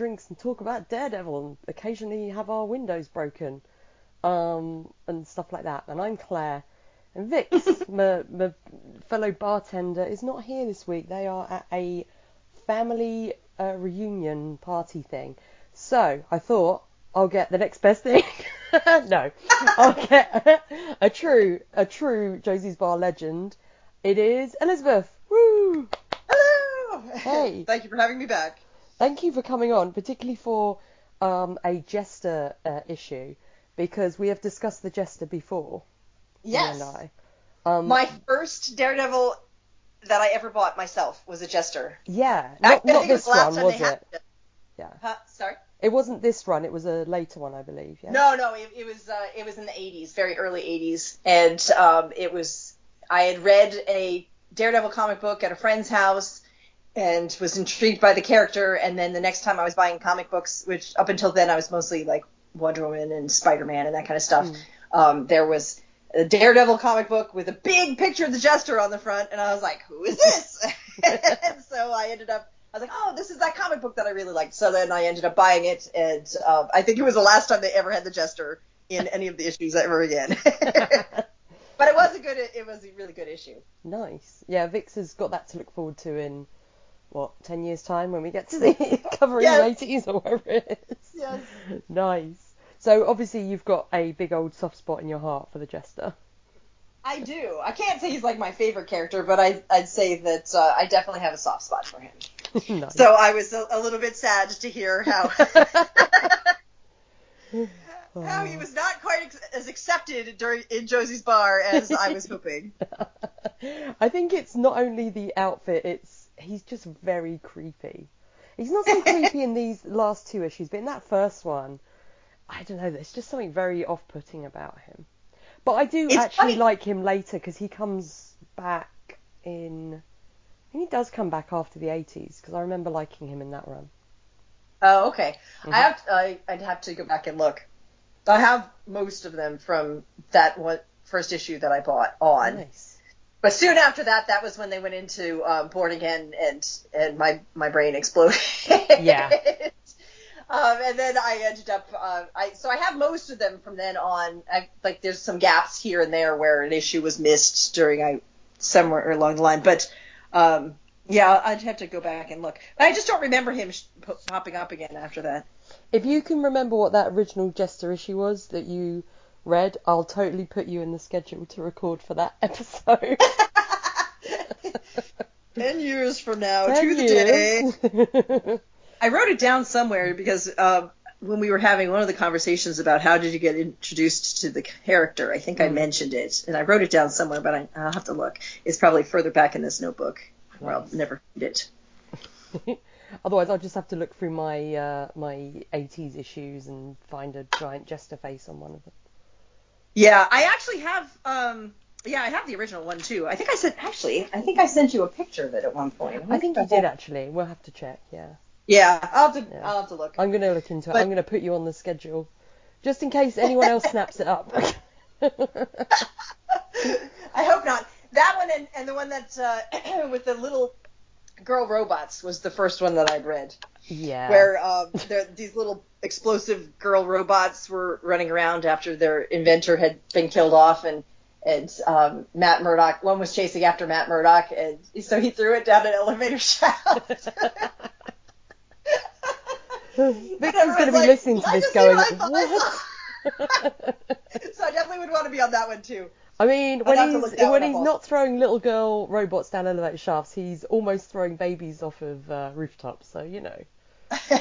drinks and talk about Daredevil and occasionally have our windows broken um, and stuff like that. And I'm Claire. And Vix, my, my fellow bartender, is not here this week. They are at a family uh, reunion party thing. So I thought I'll get the next best thing. no, I'll get a true, a true Josie's Bar legend. It is Elizabeth. Woo! Hello. Hey. Thank you for having me back. Thank you for coming on, particularly for um, a Jester uh, issue, because we have discussed the Jester before. Yes. and I. Um, My first Daredevil that I ever bought myself was a Jester. yeah, not, not this one, was they it? Yeah, Huh? Sorry. it wasn't this run. It was a later one, I believe. Yeah. No, no, it, it was uh, it was in the 80s, very early 80s, and um, it was I had read a Daredevil comic book at a friend's house and was intrigued by the character, and then the next time I was buying comic books, which up until then I was mostly like Wonder Woman and Spider Man and that kind of stuff, um, there was a Daredevil comic book with a big picture of the Jester on the front, and I was like, who is this? and so I ended up. I was like, oh, this is that comic book that I really liked. So then I ended up buying it, and um, I think it was the last time they ever had the Jester in any of the issues ever again. but it was a good, it was a really good issue. Nice. Yeah, Vix has got that to look forward to in what ten years' time when we get to the covering Yes. the 80s or whatever it is. Yes. Nice. So obviously you've got a big old soft spot in your heart for the Jester. I do. I can't say he's like my favorite character, but I, I'd say that uh, I definitely have a soft spot for him. nice. So I was a, a little bit sad to hear how how he was not quite ex- as accepted during in Josie's bar as I was hoping. I think it's not only the outfit, it's he's just very creepy. He's not so creepy in these last two issues, but in that first one, I don't know, there's just something very off-putting about him. But I do It's actually funny- like him later because he comes back in. I think he does come back after the 80s because I remember liking him in that run. Oh, okay. I mm-hmm. have to, I, I'd have to go back and look. I have most of them from that one first issue that I bought on. Nice. But soon after that, that was when they went into um, Born Again, and and my my brain exploded. Yeah. um, and then I ended up, uh, I so I have most of them from then on. I, like there's some gaps here and there where an issue was missed during I somewhere along the line, but um, yeah, I'd have to go back and look. I just don't remember him sh- popping up again after that. If you can remember what that original Jester issue was that you read, I'll totally put you in the schedule to record for that episode. Ten years from now, Ten to the day. I wrote it down somewhere because um, when we were having one of the conversations about how did you get introduced to the character, I think I mentioned it, and I wrote it down somewhere, but I, I'll have to look. It's probably further back in this notebook, where I'll never find it. Otherwise, I'll just have to look through my uh, my 80s issues and find a giant Jester face on one of them. Yeah, I actually have. Um, yeah, I have the original one too. I think I sent actually. I think I sent you a picture of it at one point. I think you did actually. We'll have to check. Yeah, Yeah, I'll have to. Yeah. I'll have to look. I'm gonna look into it. I'm gonna put you on the schedule, just in case anyone else snaps it up. I hope not. That one and, and the one that uh, with the little girl robots was the first one that I'd read, yeah. where um, there, these little explosive girl robots were running around after their inventor had been killed off, and and um, Matt Murdock, one was chasing after Matt Murdock, and so he threw it down an elevator shaft. Victor's everyone's gonna be like, listening to this going, what I thought I what? so I definitely would want to be on that one too. I mean, when he's when he's not throwing little girl robots down elevator shafts, he's almost throwing babies off of uh, rooftops. So you know,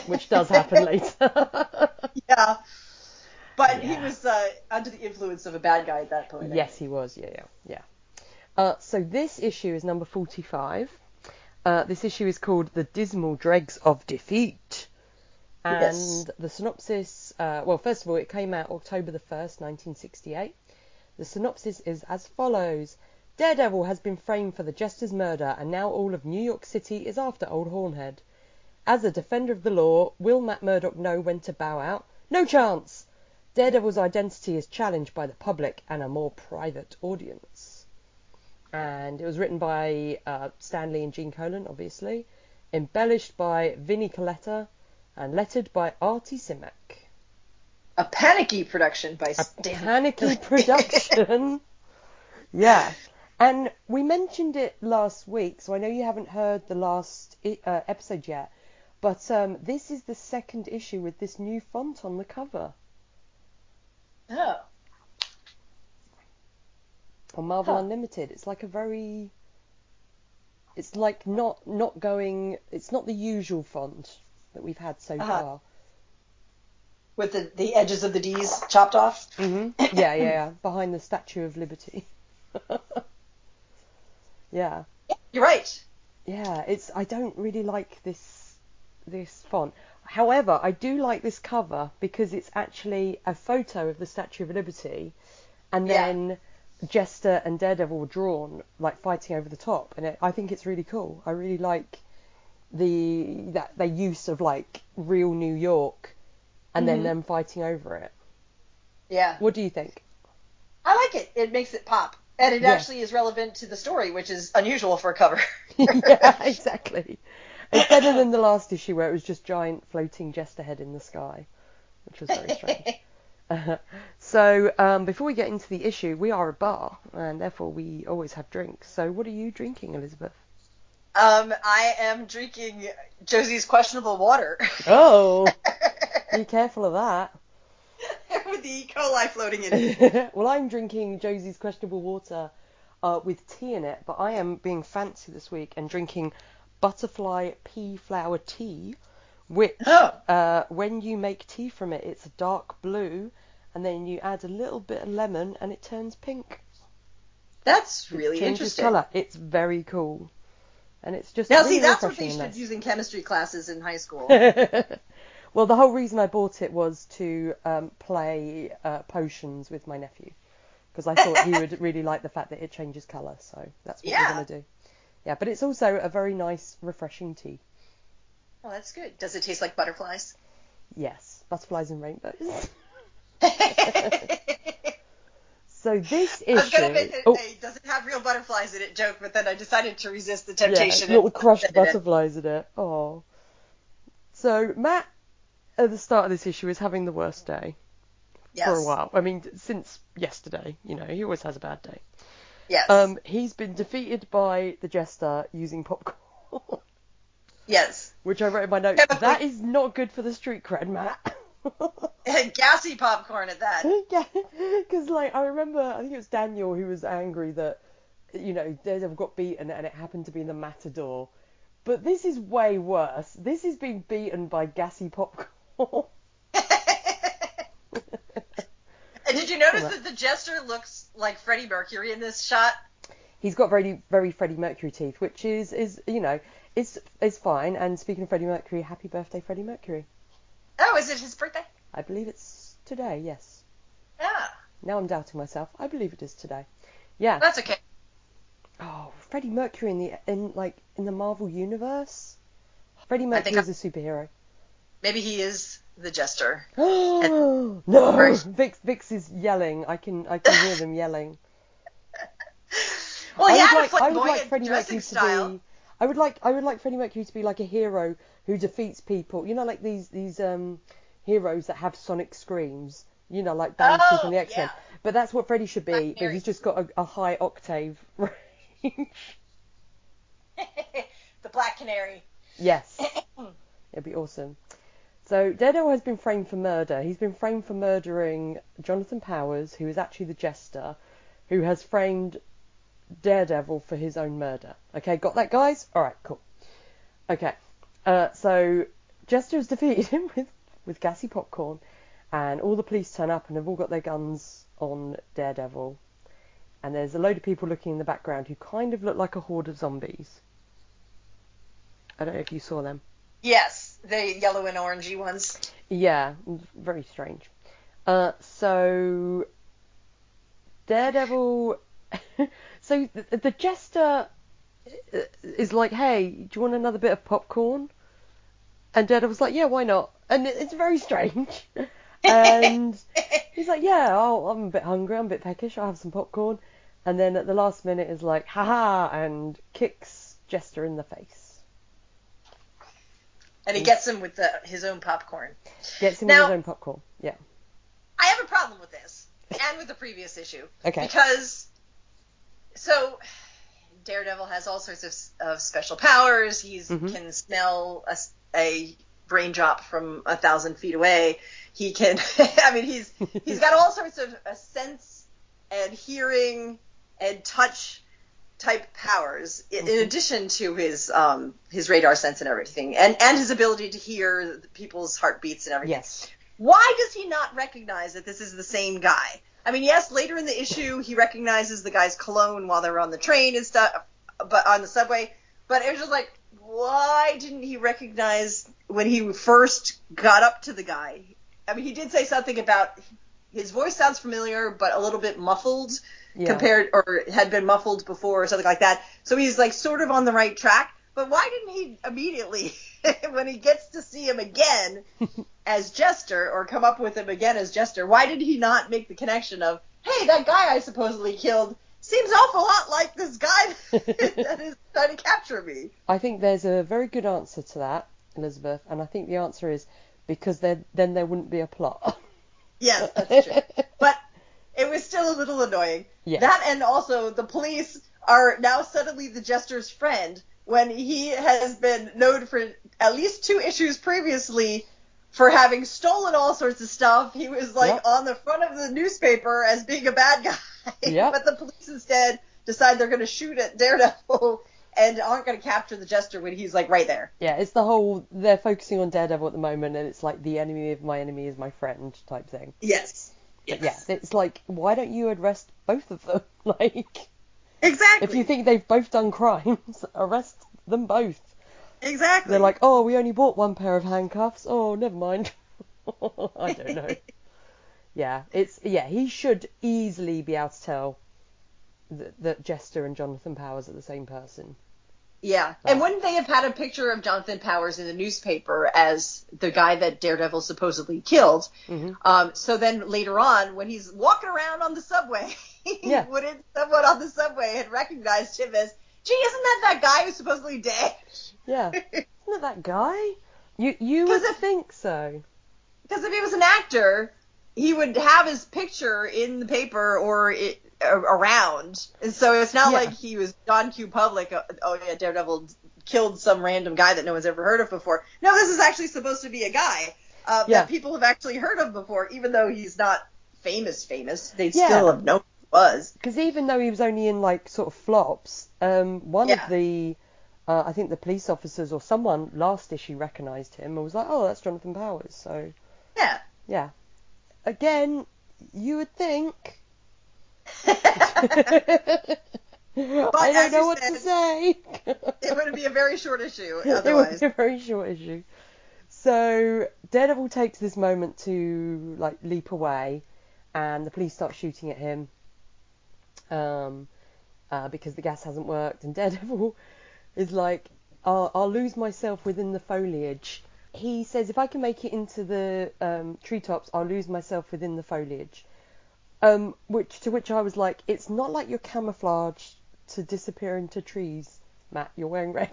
which does happen later. Yeah. But he was uh, under the influence of a bad guy at that point. Yes, he was. Yeah, yeah, yeah. Uh, so this issue is number forty-five. Uh, this issue is called "The Dismal Dregs of Defeat," and Yes. the synopsis. Uh, well, first of all, it came out October the first, nineteen sixty-eight. The synopsis is as follows. Daredevil has been framed for the Jester's murder, and now all of New York City is after Old Hornhead. As a defender of the law, will Matt Murdock know when to bow out? No chance! Daredevil's identity is challenged by the public and a more private audience. and it was written by uh, Stan Lee and Gene Colan, obviously, embellished by Vinnie Colletta, and lettered by Artie Simek. A panicky production by A Stan. panicky production. yeah. And we mentioned it last week, so I know you haven't heard the last uh, episode yet, but um, this is the second issue with this new font on the cover Oh. on Marvel Huh. Unlimited. It's like a very, it's like not not going. It's not the usual font that we've had so Uh-huh. far. With the, the edges of the D's chopped off. hmm Yeah, yeah, yeah. Behind the Statue of Liberty. yeah. You're right. Yeah, it's I don't really like this this font. However, I do like this cover because it's actually a photo of the Statue of Liberty and Yeah. then Jester and Daredevil drawn like fighting over the top and it, I think it's really cool. I really like the that their use of like real New York and then Mhm. them fighting over it. Yeah. What do you think? I like it. It makes it pop. And it Yeah. actually is relevant to the story, which is unusual for a cover. yeah, exactly. It's better than the last issue where it was just giant floating jester head in the sky, which was very strange. Uh, so um, before we get into the issue, we are a bar, and therefore we always have drinks. So what are you drinking, Elizabeth? Um, I am drinking Josie's questionable water Oh, be careful of that. with the E. coli floating in it. well, I'm drinking Josie's questionable water uh, with tea in it, but I am being fancy this week and drinking butterfly pea flower tea, which Oh. uh, when you make tea from it, it's a dark blue, and then you add a little bit of lemon, and it turns pink. That's It really changes interesting. colour. It's very cool, and it's just Now, really see, that's what they should use in chemistry classes in high school. well, the whole reason I bought it was to um, play uh, potions with my nephew because I thought he would really like the fact that it changes colour. So that's what Yeah. we're going to do. Yeah, but it's also a very nice, refreshing tea. oh, that's good. Does it taste like butterflies? Yes, butterflies and rainbows. So this I was issue, gonna make a, oh, a does it have real butterflies in it joke, but then I decided to resist the temptation. yeah, little crushed said it. butterflies in it. Oh. So Matt, at the start of this issue, is having the worst day Yes. for a while. I mean, since yesterday, you know, he always has a bad day. Yes. Um, he's been defeated by the jester using popcorn, yes. which I wrote in my notes. Yeah, That we- is not good for the street cred, Matt. Gassy popcorn at that. yeah, because like I remember, I think it was Daniel who was angry that you know Daredevil got beaten and it happened to be the Matador. But this is way worse. This is being beaten by gassy popcorn. Did you notice that the jester looks like Freddie Mercury in this shot? He's got very very Freddie Mercury teeth, which is is you know is is fine. And speaking of Freddie Mercury, happy birthday, Freddie Mercury. Oh, is it his birthday? I believe it's today. Yes. Ah, Now I'm doubting myself. I believe it is today. Yeah. that's okay. Oh, Freddie Mercury in the in like in the Marvel universe. Freddie Mercury is a superhero. Maybe he is the jester. No! Vix Vix is yelling. I can I can hear them yelling. Well, I he would had like a I would like Freddie Mercury style. to be. I would like I would like Freddie Mercury to be like a hero who defeats people. You know, like these these um heroes that have sonic screams. You know, like Banshee Oh, from the X Men. yeah. But that's what Freddie should be. Black But he's just got a, a high octave range. the Black Canary. yes. It'd be awesome. So Daredevil has been framed for murder. He's been framed for murdering Jonathan Powers, who is actually the Jester, who has framed Daredevil for his own murder. Okay, got that, guys? All right, cool. Okay, uh, so Jester has defeated him with with gassy popcorn, and all the police turn up and have all got their guns on Daredevil. And there's a load of people looking in the background who kind of look like a horde of zombies. I don't know if you saw them. Yes, the yellow and orangey ones. Yeah, very strange. Uh, so Daredevil. so the, the jester uh, is like, "Hey, do you want another bit of popcorn?" And Daredevil's like, "Yeah, why not?" And it, it's very strange. and he's like, "Yeah, I'll, I'm a bit hungry. I'm a bit peckish. I'll have some popcorn." and then at the last minute is like, haha, and kicks Jester in the face. And he gets him with the, his own popcorn. Gets him Now- with his own popcorn. Yeah. I have a problem with this and with the previous issue. Okay. Because so Daredevil has all sorts of, of special powers. He Mhm. can smell a brain drop from a thousand feet away. He can. I mean, he's he's got all sorts of sense and hearing and touch type powers in, in Mhm. addition to his um his radar sense and everything and and his ability to hear people's heartbeats and everything Yes. why does he not recognize that this is the same guy? I mean, yes, later in the issue he recognizes the guy's cologne while they're on the train and stuff, but on the subway. But it was just like, why didn't he recognize when he first got up to the guy? I mean, he did say something about his voice sounds familiar, but a little bit muffled Yeah. compared, or had been muffled before, or something like that. So he's like sort of on the right track. But why didn't he immediately, when he gets to see him again as Jester, or come up with him again as Jester, why did he not make the connection of, hey, that guy I supposedly killed seems awful lot like this guy that is trying to capture me? I think there's a very good answer to that, Elizabeth, and I think the answer is because then there wouldn't be a plot. Yes, that's true. but it was still a little annoying. Yes. That and also the police are now suddenly the Jester's friend when he has been known for at least two issues previously for having stolen all sorts of stuff. He was like Yep. on the front of the newspaper as being a bad guy. Yep. but the police instead decide they're going to shoot at Daredevil and aren't going to capture the Jester when he's like right there. Yeah, it's the whole they're focusing on Daredevil at the moment, and it's like the enemy of my enemy is my friend type thing. Yes. But yeah, it's like why don't you arrest both of them? like, Exactly. if you think they've both done crimes, arrest them both. exactly. They're like, oh, we only bought one pair of handcuffs. Oh, never mind. I don't know. yeah, it's yeah. He should easily be able to tell that, that Jester and Jonathan Powers are the same person. Yeah, and wouldn't they have had a picture of Jonathan Powers in the newspaper as the guy that Daredevil supposedly killed? Mhm. Um, so then later on, when he's walking around on the subway, Yeah. wouldn't someone on the subway had recognized him as, gee, isn't that that guy who's supposedly dead? Yeah, isn't it that guy? You you would if- think so. Because if he was an actor, he would have his picture in the paper or it, around, and so it's not Yeah. like he was John Q. Public. uh, Oh yeah, Daredevil killed some random guy that no one's ever heard of before. No, this is actually supposed to be a guy uh, Yeah. that people have actually heard of before, even though he's not famous. Famous, they Yeah. still have known who he was. Because even though he was only in like sort of flops, um, one of the, uh, I think the police officers or someone last issue recognised him and was like, oh, that's Jonathan Powers. So Yeah. yeah, again, you would think. I don't know what said, to say. it would be a very short issue it would otherwise. be a very short issue. So Daredevil takes this moment to like leap away, and the police start shooting at him, um, uh, because the gas hasn't worked, and Daredevil is like, I'll, I'll lose myself within the foliage. He says, if I can make it into the um, treetops, I'll lose myself within the foliage. Um, which to which I was like, it's not like you're camouflaged to disappear into trees, Matt. You're wearing red.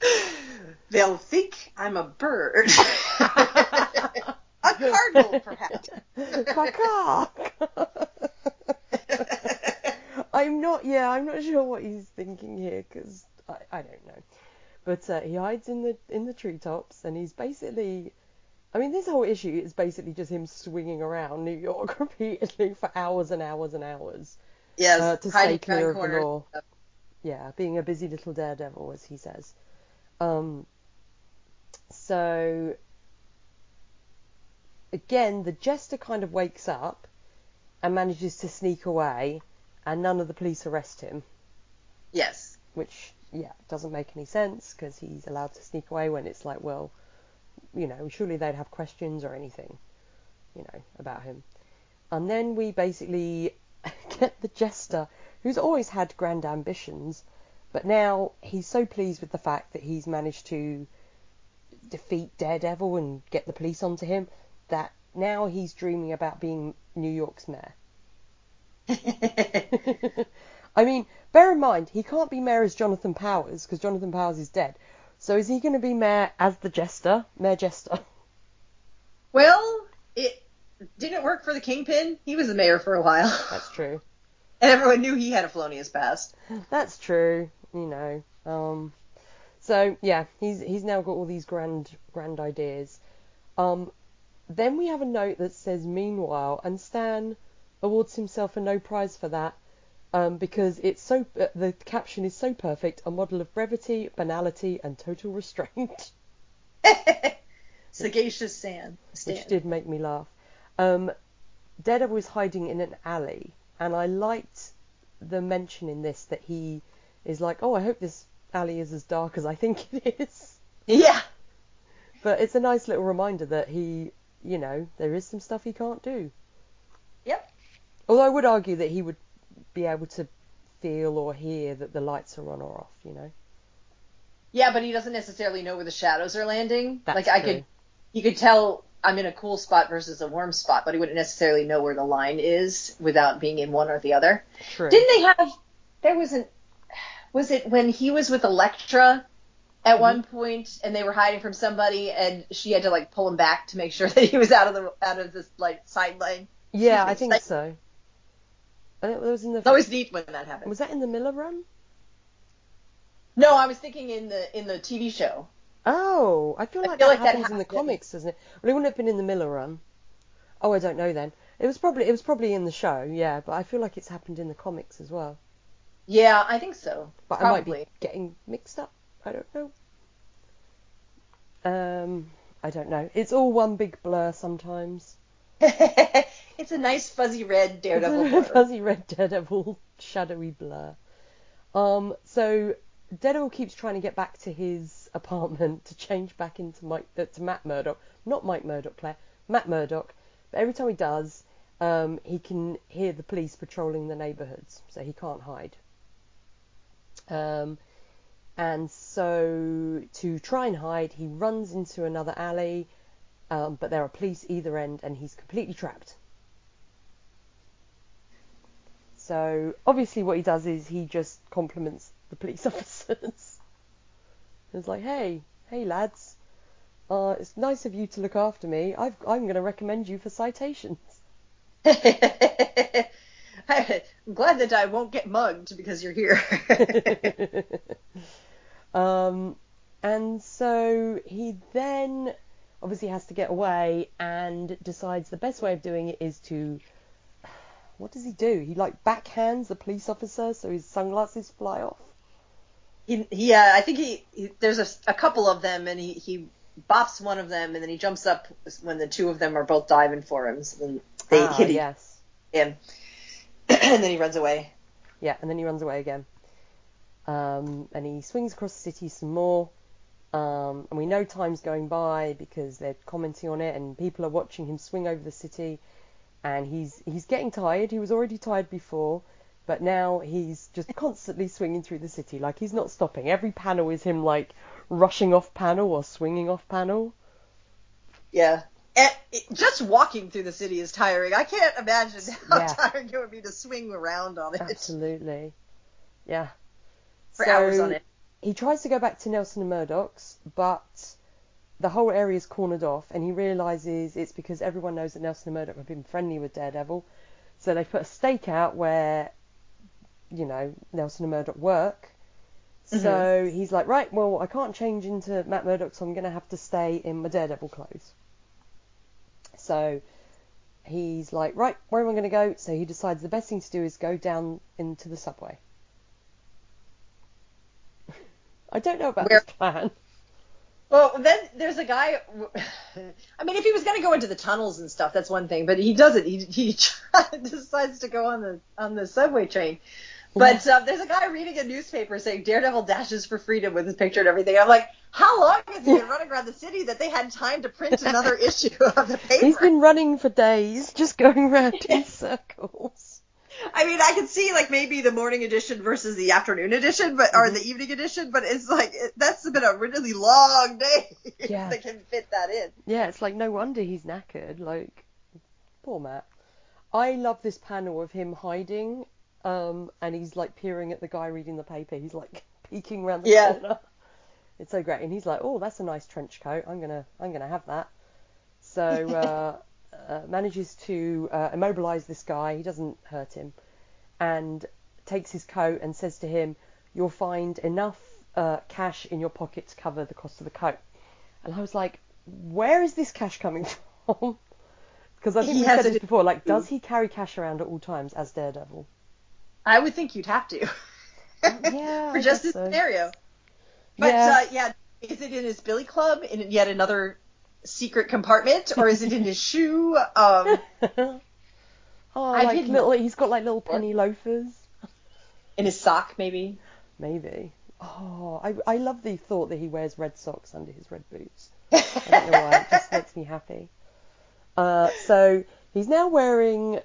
They'll think I'm a bird. a cardinal, perhaps. Macaque. I'm not. Yeah, I'm not sure what he's thinking here because I, I don't know. But uh, he hides in the in the treetops and he's basically. I mean, this whole issue is basically just him swinging around New York repeatedly for hours and hours and hours Yes, uh, to stay clear of the law. Yeah, being a busy little daredevil, as he says. Um, so again, the jester kind of wakes up and manages to sneak away, and none of the police arrest him, Yes. which yeah doesn't make any sense because he's allowed to sneak away when it's like, well, you know, surely they'd have questions or anything, you know, about him. And then we basically get the jester, who's always had grand ambitions, but now he's so pleased with the fact that he's managed to defeat Daredevil and get the police onto him that now he's dreaming about being New York's mayor. I mean, bear in mind, he can't be mayor as Jonathan Powers because Jonathan Powers is dead. So is he going to be mayor as the Jester, Mayor Jester? well, it didn't work for the Kingpin. He was the mayor for a while. That's true. and everyone knew he had a felonious past. That's true. You know. Um. So yeah, he's he's now got all these grand grand ideas. Um. Then we have a note that says, "Meanwhile," and Stan awards himself a no prize for that um, because it's so uh, the caption is so perfect, a model of brevity, banality, and total restraint. Sagacious Stan. Which did make me laugh. Um, Daredevil is hiding in an alley, and I liked the mention in this that he is like, "Oh, I hope this alley is as dark as I think it is." Yeah. But it's a nice little reminder that he, you know, there is some stuff he can't do. Yep. Although I would argue that he would be able to feel or hear that the lights are on or off, you know. Yeah, but he doesn't necessarily know where the shadows are landing. That's like I true. could, he could tell I'm in a cool spot versus a warm spot, but he wouldn't necessarily know where the line is without being in one or the other. True. Didn't they have? There was an. Was it when he was with Elektra at Mhm. one point, and they were hiding from somebody, and she had to like pull him back to make sure that he was out of the out of this like sideline. yeah, I think so. I think that was in the. It's always neat when that happens. Was that in the Miller run? No, I was thinking in the in the TV show. Oh, I feel I like feel that like that happens in the comics, doesn't it? Well, it wouldn't have been in the Miller run. Oh, I don't know then. It was probably it was probably in the show, yeah. But I feel like it's happened in the comics as well. Yeah, I think so. But I might be getting mixed up. I don't know. Um, I don't know. It's all one big blur sometimes. it's a nice fuzzy red Daredevil It's a fuzzy red Daredevil shadowy blur. Um, so Daredevil keeps trying to get back to his apartment to change back into Mike uh, to Matt Murdock, not Mike Murdock, Claire, Matt Murdock. But every time he does, um, he can hear the police patrolling the neighbourhoods, so he can't hide. Um, and so to try and hide, he runs into another alley, um, but there are police either end, and he's completely trapped. So obviously, what he does is he just compliments the police officers. It's like, hey, hey lads, uh, it's nice of you to look after me. I've, I'm going to recommend you for citations. I'm glad that I won't get mugged because you're here. um, and so he then obviously has to get away and decides the best way of doing it is to. What does he do? He like backhands the police officer so his sunglasses fly off. he, he uh, I think he, he there's a, a couple of them, and he he bops one of them, and then he jumps up when the two of them are both diving for him. So then they ah, hit yes. him, and then he runs away. Yeah, and then he runs away again. Um, and he swings across the city some more. Um, and we know time's going by because they're commenting on it, and people are watching him swing over the city. And he's he's getting tired. He was already tired before, but now he's just constantly swinging through the city. Like he's not stopping. Every panel is him like rushing off panel or swinging off panel. Yeah. And it, just walking through the city is tiring. I can't imagine how Yeah. tiring it would be to swing around on it Absolutely. Yeah. for So- hours on it. he tries to go back to Nelson and Murdock's, but the whole area is cornered off, and he realizes it's because everyone knows that Nelson and Murdock have been friendly with Daredevil. So they put a stake out where, you know, Nelson and Murdock work. Mm-hmm. So he's like, right, well, I can't change into Matt Murdock, so I'm going to have to stay in my Daredevil clothes. So he's like, right, where am I going to go? So he decides the best thing to do is go down into the subway. I don't know about Where- this plan. Well, then there's a guy. I mean, if he was going to go into the tunnels and stuff, that's one thing. But he doesn't. He he decides to go on the on the subway train. But uh, there's a guy reading a newspaper saying Daredevil dashes for freedom with his picture and everything. I'm like, how long has he been running around the city that they had time to print another issue of the paper? He's been running for days, just going around in circles. I mean, I could see like maybe the morning edition versus the afternoon edition, but or the evening edition. But it's like it, that's been a really long day. Yeah. they can fit that in. Yeah, it's like no wonder he's knackered. Like, poor Matt. I love this panel of him hiding, um, and he's like peering at the guy reading the paper. He's like peeking around the Yeah. corner. It's so great, and he's like, "Oh, that's a nice trench coat. I'm gonna, I'm gonna have that." So uh, uh, manages to uh, immobilize this guy. He doesn't hurt him, and takes his coat and says to him, "You'll find enough uh, cash in your pocket to cover the cost of the coat." And I was like, "Where is this cash coming from?" Because I think He we said this before. Like, does he carry cash around at all times as Daredevil? I would think you'd have to. Yeah, For I just this so. scenario. But Yeah. uh, yeah, is it in his billy club in yet another secret compartment, or is it in his shoe? Um, oh, I've like hidden- little. He's got like little penny loafers. in his sock, maybe? Maybe. Oh, I I love the thought that he wears red socks under his red boots. I don't know why. It just makes me happy. Uh, so he's now wearing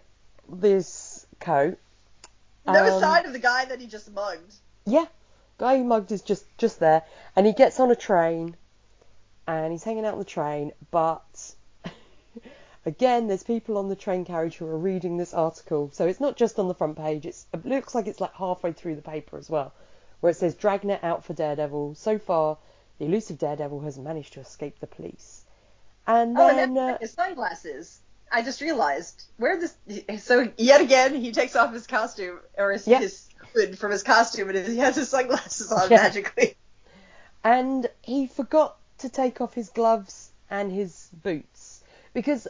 this coat. No Um, sign of the guy that he just mugged. Yeah, guy he mugged is just just there, and he gets on a train, and he's hanging out on the train. But again, there's people on the train carriage who are reading this article, so it's not just on the front page. It's, it looks like it's like halfway through the paper as well, where it says Dragnet out for Daredevil. So far, the elusive Daredevil has managed to escape the police. And Oh, then and uh, his sunglasses. I just realized where this. So yet again, he takes off his costume or his, Yeah. his hood from his costume, and he has his sunglasses on Yeah. magically. and he forgot to take off his gloves and his boots because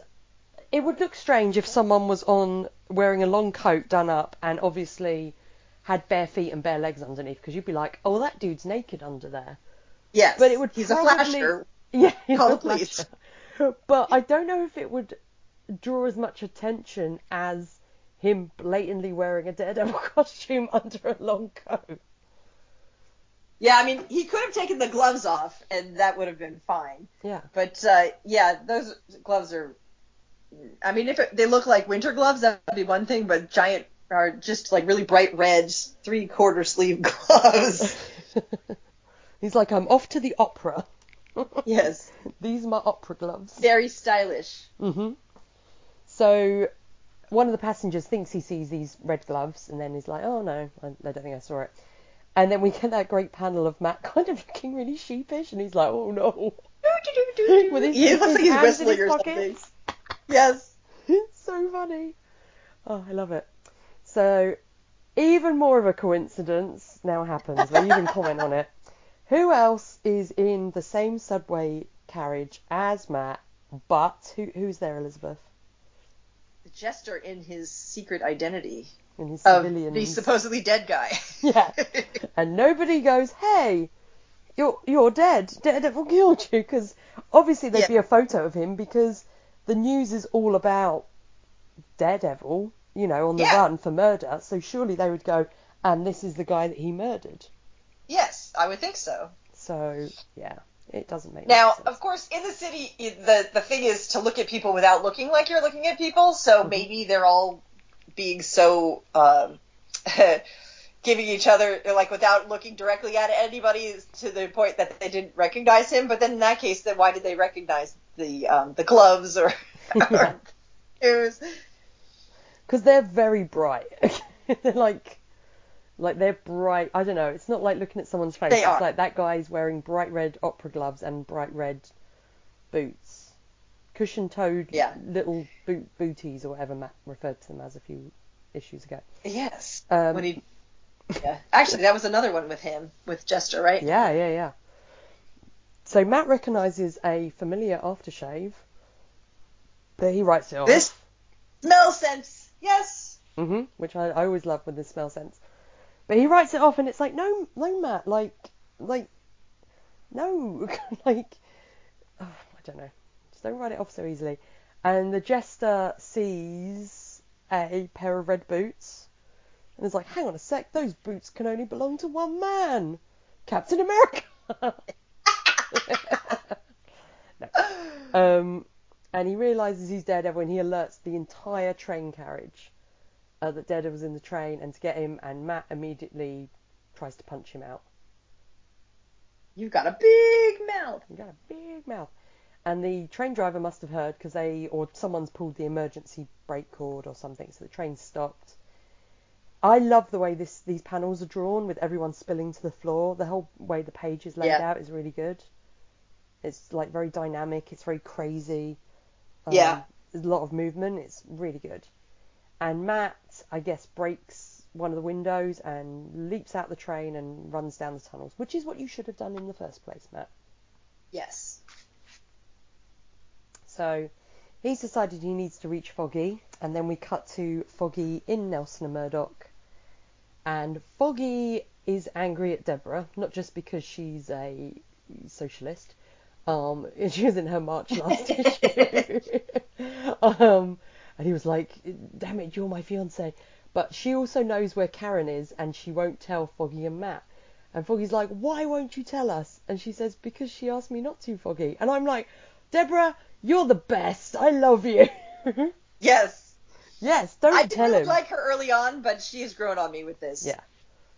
it would look strange if someone was on wearing a long coat done up and obviously had bare feet and bare legs underneath because you'd be like, oh, that dude's naked under there. Yes, But it would He's probably- a flasher. Yeah, he's Call a flasher. But I don't know if it would draw as much attention as him blatantly wearing a Daredevil costume under a long coat. Yeah, I mean, he could have taken the gloves off, and that would have been fine. Yeah. But uh, yeah, those gloves are. I mean, if it, they look like winter gloves, that would be one thing. But giant are just like really bright red, three quarter sleeve gloves. He's like, I'm off to the opera. yes, These are my opera gloves. very stylish. hmm So one of the passengers thinks he sees these red gloves, and then he's like, "Oh no, I, I don't think I saw it." And then we get that great panel of Matt kind of looking really sheepish, and he's like, "Oh no!" With his, he looks his like he's hands in whistling his or pockets. something. Yes. It's so funny. Oh, I love it. So even more of a coincidence now happens. They even comment on it. Who else is in the same subway carriage as Matt? But who, who's there, Elizabeth? The jester in his secret identity In his of civilian. the supposedly dead guy. Yeah. and nobody goes, "Hey, you're you're dead. Daredevil killed you." Because obviously there'd Yeah. be a photo of him because the news is all about Daredevil, you know, on the Yeah. run for murder. So surely they would go, "And this is the guy that he murdered." yes, I would think so. So yeah, it doesn't make Now, of course, in the city, the the thing is to look at people without looking like you're looking at people. So mm-hmm. maybe they're all being so um, giving each other like without looking directly at anybody to the point that they didn't recognize him. But then in that case, then why did they recognize the um, the gloves or, Yeah. because they're very bright. they're like, like they're bright. I don't know. It's not like looking at someone's face. They it's are. like that guy's wearing bright red opera gloves and bright red boots, cushion-toed Yeah. little boot booties or whatever Matt referred to them as a few issues ago. Yes. Um, when he. Yeah. Actually, that was another one with him with Jester, right? Yeah, yeah, yeah. So Matt recognizes a familiar aftershave, but he writes it off. This smell sense. Yes. hmm which I, I always love when the smell sense. But he writes it off, and it's like, no, no, Matt, like, like, no, like, oh, I don't know, just don't write it off so easily. And the jester sees a pair of red boots, and is like, hang on a sec, those boots can only belong to one man, Captain America. no. Um, and he realizes he's Daredevil, and he alerts the entire train carriage uh, that was in the train and to get him, and Matt immediately tries to punch him out. You've got a big mouth. You've got a big mouth. And the train driver must have heard because they or someone's pulled the emergency brake cord or something, so the train stopped. I love the way this these panels are drawn with everyone spilling to the floor. The whole way the page is laid Yeah. out is really good. It's like very dynamic. It's very crazy. Um, Yeah. There's a lot of movement. It's really good. And Matt, I guess, breaks one of the windows and leaps out the train and runs down the tunnels, which is what you should have done in the first place, Matt. Yes. So he's decided he needs to reach Foggy, and then we cut to Foggy in Nelson and Murdock. And Foggy is angry at Deborah, not just because she's a socialist. Um, she was in her March last issue. um, and he was like, "Damn it, you're my fiance." But she also knows where Karen is, and she won't tell Foggy and Matt. And Foggy's like, "Why won't you tell us?" And she says, "Because she asked me not to, Foggy." And I'm like, "Deborah, you're the best. I love you." Yes. yes, don't I tell didn't him. like her early on, but she has grown on me with this. Yeah.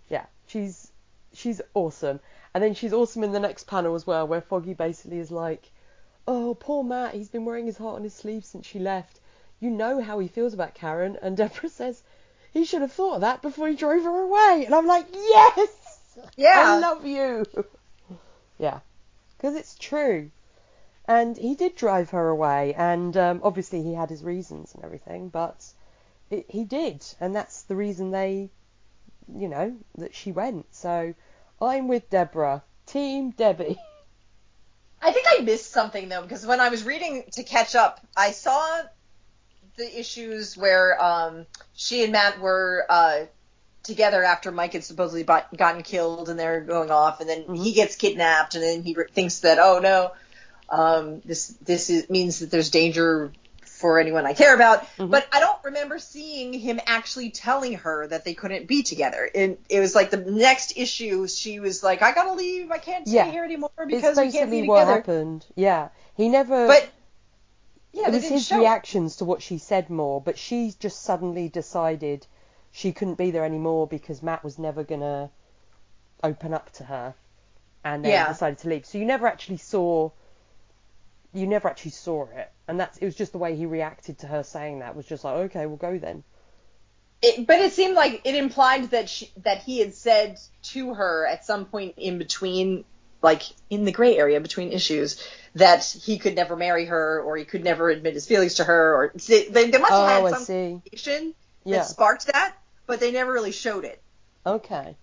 Yeah, she's she's awesome. And then she's awesome in the next panel as well, where Foggy basically is like, "Oh, poor Matt. He's been wearing his heart on his sleeve since she left. You know how he feels about Karen." And Deborah says, "He should have thought of that before he drove her away." And I'm like, "Yes, Yeah. I love you." yeah, because it's true. And he did drive her away, and um, obviously he had his reasons and everything, but it, he did, and that's the reason they you know, that she went. So I'm with Deborah. Team Debbie. I think I missed something though because when I was reading to catch up, I saw the issues where um, she and Matt were uh, together after Mike had supposedly bought, gotten killed and they're going off, and then he gets kidnapped, and then he re- thinks that oh no, um, this this is, means that there's danger for anyone I care about. But I don't remember seeing him actually telling her that they couldn't be together. And it was like the next issue, she was like, "I gotta leave. I can't stay Yeah. here anymore It's because we can't be basically what happened. Yeah. He never. But yeah, it was his it. reactions to what she said more, but she just suddenly decided she couldn't be there anymore because Matt was never gonna open up to her, and then Yeah. decided to leave. So you never actually saw. You never actually saw it, and that's it was just the way he reacted to her saying that was just like, okay, we'll go then. It, but it seemed like it implied that she, that he had said to her at some point in between, like in the gray area between issues, that he could never marry her or he could never admit his feelings to her, or they, they, must have Oh, had some communication Yeah. that sparked that, but they never really showed it. Okay.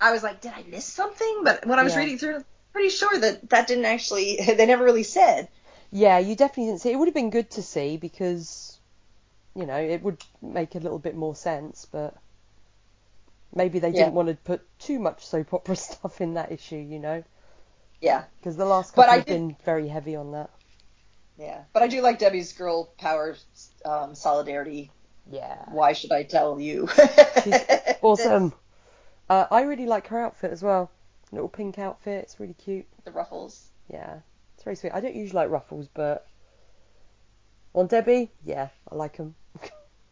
I was like, did I miss something? But when I was Yeah. reading through, I'm pretty sure that that didn't actually, they never really said. Yeah, you definitely didn't see. It would have been good to see because, you know, it would make a little bit more sense. But maybe they Yeah. didn't want to put too much soap opera stuff in that issue, you know, Yeah, because the last But couple have did- been very heavy on that. yeah. But I do like Debbie's girl power um, solidarity. Yeah, Why should I tell you? she's awesome. Uh, I really like her outfit as well. Little pink outfit. It's really cute. the ruffles. Yeah, very sweet. I don't usually like ruffles, but on Debbie, yeah, I like them.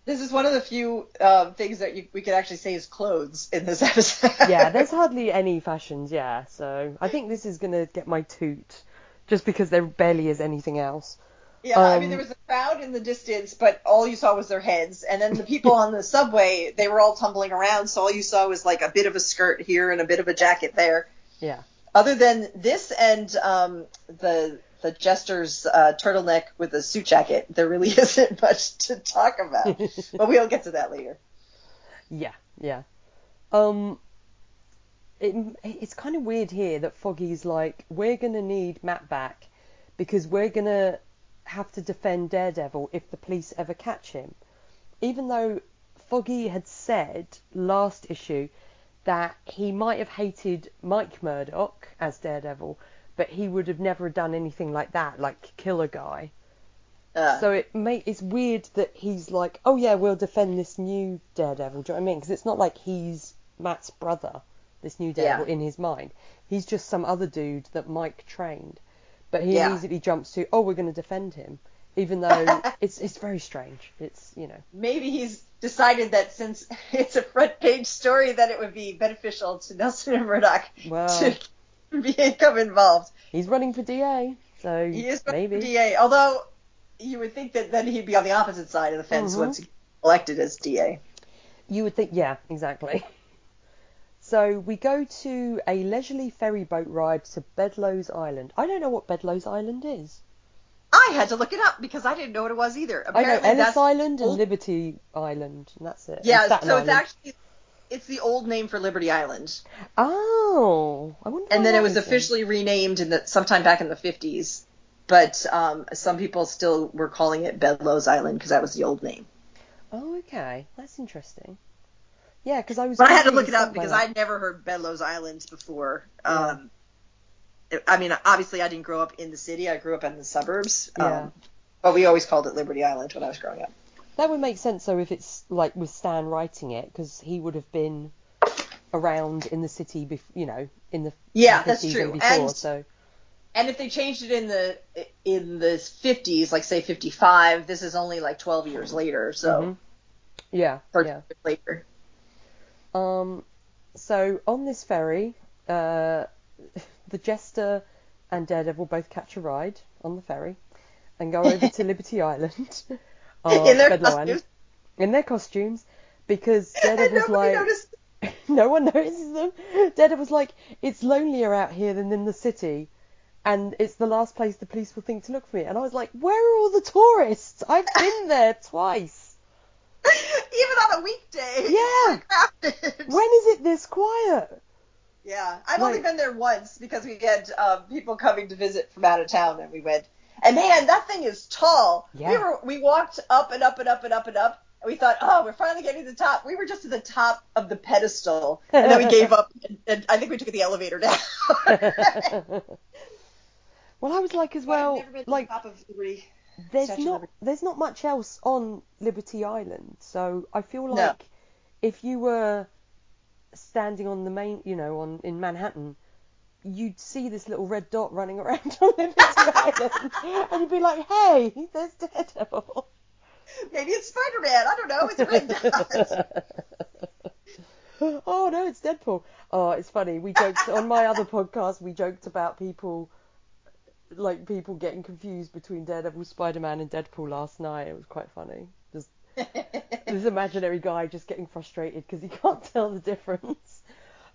This is one of the few um, things that you, we could actually say is clothes in this episode. yeah, there's hardly any fashions, yeah. So I think this is gonna get my toot, just because there barely is anything else. Yeah, I mean Um, there was a crowd in the distance, but all you saw was their heads, and then the people on the subway they were all tumbling around, so all you saw was like a bit of a skirt here and a bit of a jacket there. Yeah. Other than this and um, the the jester's uh, turtleneck with a suit jacket, there really isn't much to talk about. but we'll get to that later. Yeah, yeah. Um, it, it's kind of weird here that Foggy's like, we're gonna need Matt back because we're gonna have to defend Daredevil if the police ever catch him. Even though Foggy had said last issue that he might have hated Mike Murdock as Daredevil, but he would have never done anything like that, like kill a guy. Uh, So it may, it's weird that he's like, oh yeah, we'll defend this new Daredevil. Do you know what I mean? Because it's not like he's Matt's brother, this new Daredevil Yeah. in his mind. He's just some other dude that Mike trained. But he Yeah. immediately jumps to, oh, we're going to defend him, even though it's it's very strange. It's you know, maybe he's decided that since it's a front page story, that it would be beneficial to Nelson and Murdock to be come involved. he's running for DA. So He is maybe. DA. Although you would think that then he'd be on the opposite side of the fence Mhm. once elected as DA. You would think, yeah, exactly. So we go to a leisurely ferry boat ride to Bedloes Island. I don't know what Bedloes Island is. I had to look it up because I didn't know what it was either. I know Apparently Ellis Island and old- Liberty Island, and that's it. Yeah, so it's actually it's the old name for Liberty Island, Oh, I wonder. and then it was officially renamed in the sometime back in the 50s. But um, some people still were calling it Bedloes Island because that was the old name. Oh, okay, that's interesting. Yeah, because I was. But I had to look it up because that. I'd never heard Bedloes Island before. Yeah. Um, I mean, obviously, I didn't grow up in the city. I grew up in the suburbs. Yeah. Um, but we always called it Liberty Island when I was growing up. That would make sense though if it's like with Stan writing it, because he would have been around in the city, bef- you know, in the Yeah, the that's true. Before, And- so And if they changed it in the in the 50s, like say 55, this is only like 12 years later. So Mhm. yeah, 13 yeah. later. Um, so on this ferry, uh, the Jester and Daredevil both catch a ride on the ferry and go over to Liberty Island. in their costumes. Island, in their costumes, because Daredevil's like, noticed. no one notices them. Daredevil's like, it's lonelier out here than in the city, and it's the last place the police will think to look for me. And I was like, where are all the tourists? I've been there twice. Even on a weekday. Yeah. When is it this quiet? Yeah, I've Like- only been there once because we had um, people coming to visit from out of town, and we went. And man, that thing is tall. Yeah. We were we walked up and up and up and up and up, and we thought, oh, we're finally getting to the top. We were just at the top of the pedestal, and then we gave up, and, and I think we took the elevator down. well, I was like as I've well, never been to like the top of Liberty. there's Statue not Liberty. there's not much else on Liberty Island, so I feel No. like if you were standing on the main, you know, on in Manhattan, you'd see this little red dot running around on Liberty Island, and you'd be like, "Hey, there's Daredevil." Maybe it's Spider Man. I don't know. It's a red dot. oh no, it's Deadpool. Oh, it's funny. We joked on my other podcast. We joked about people, like people getting confused between Daredevil, Spider-Man, and Deadpool last night. It was quite funny. This imaginary guy just getting frustrated because he can't tell the difference.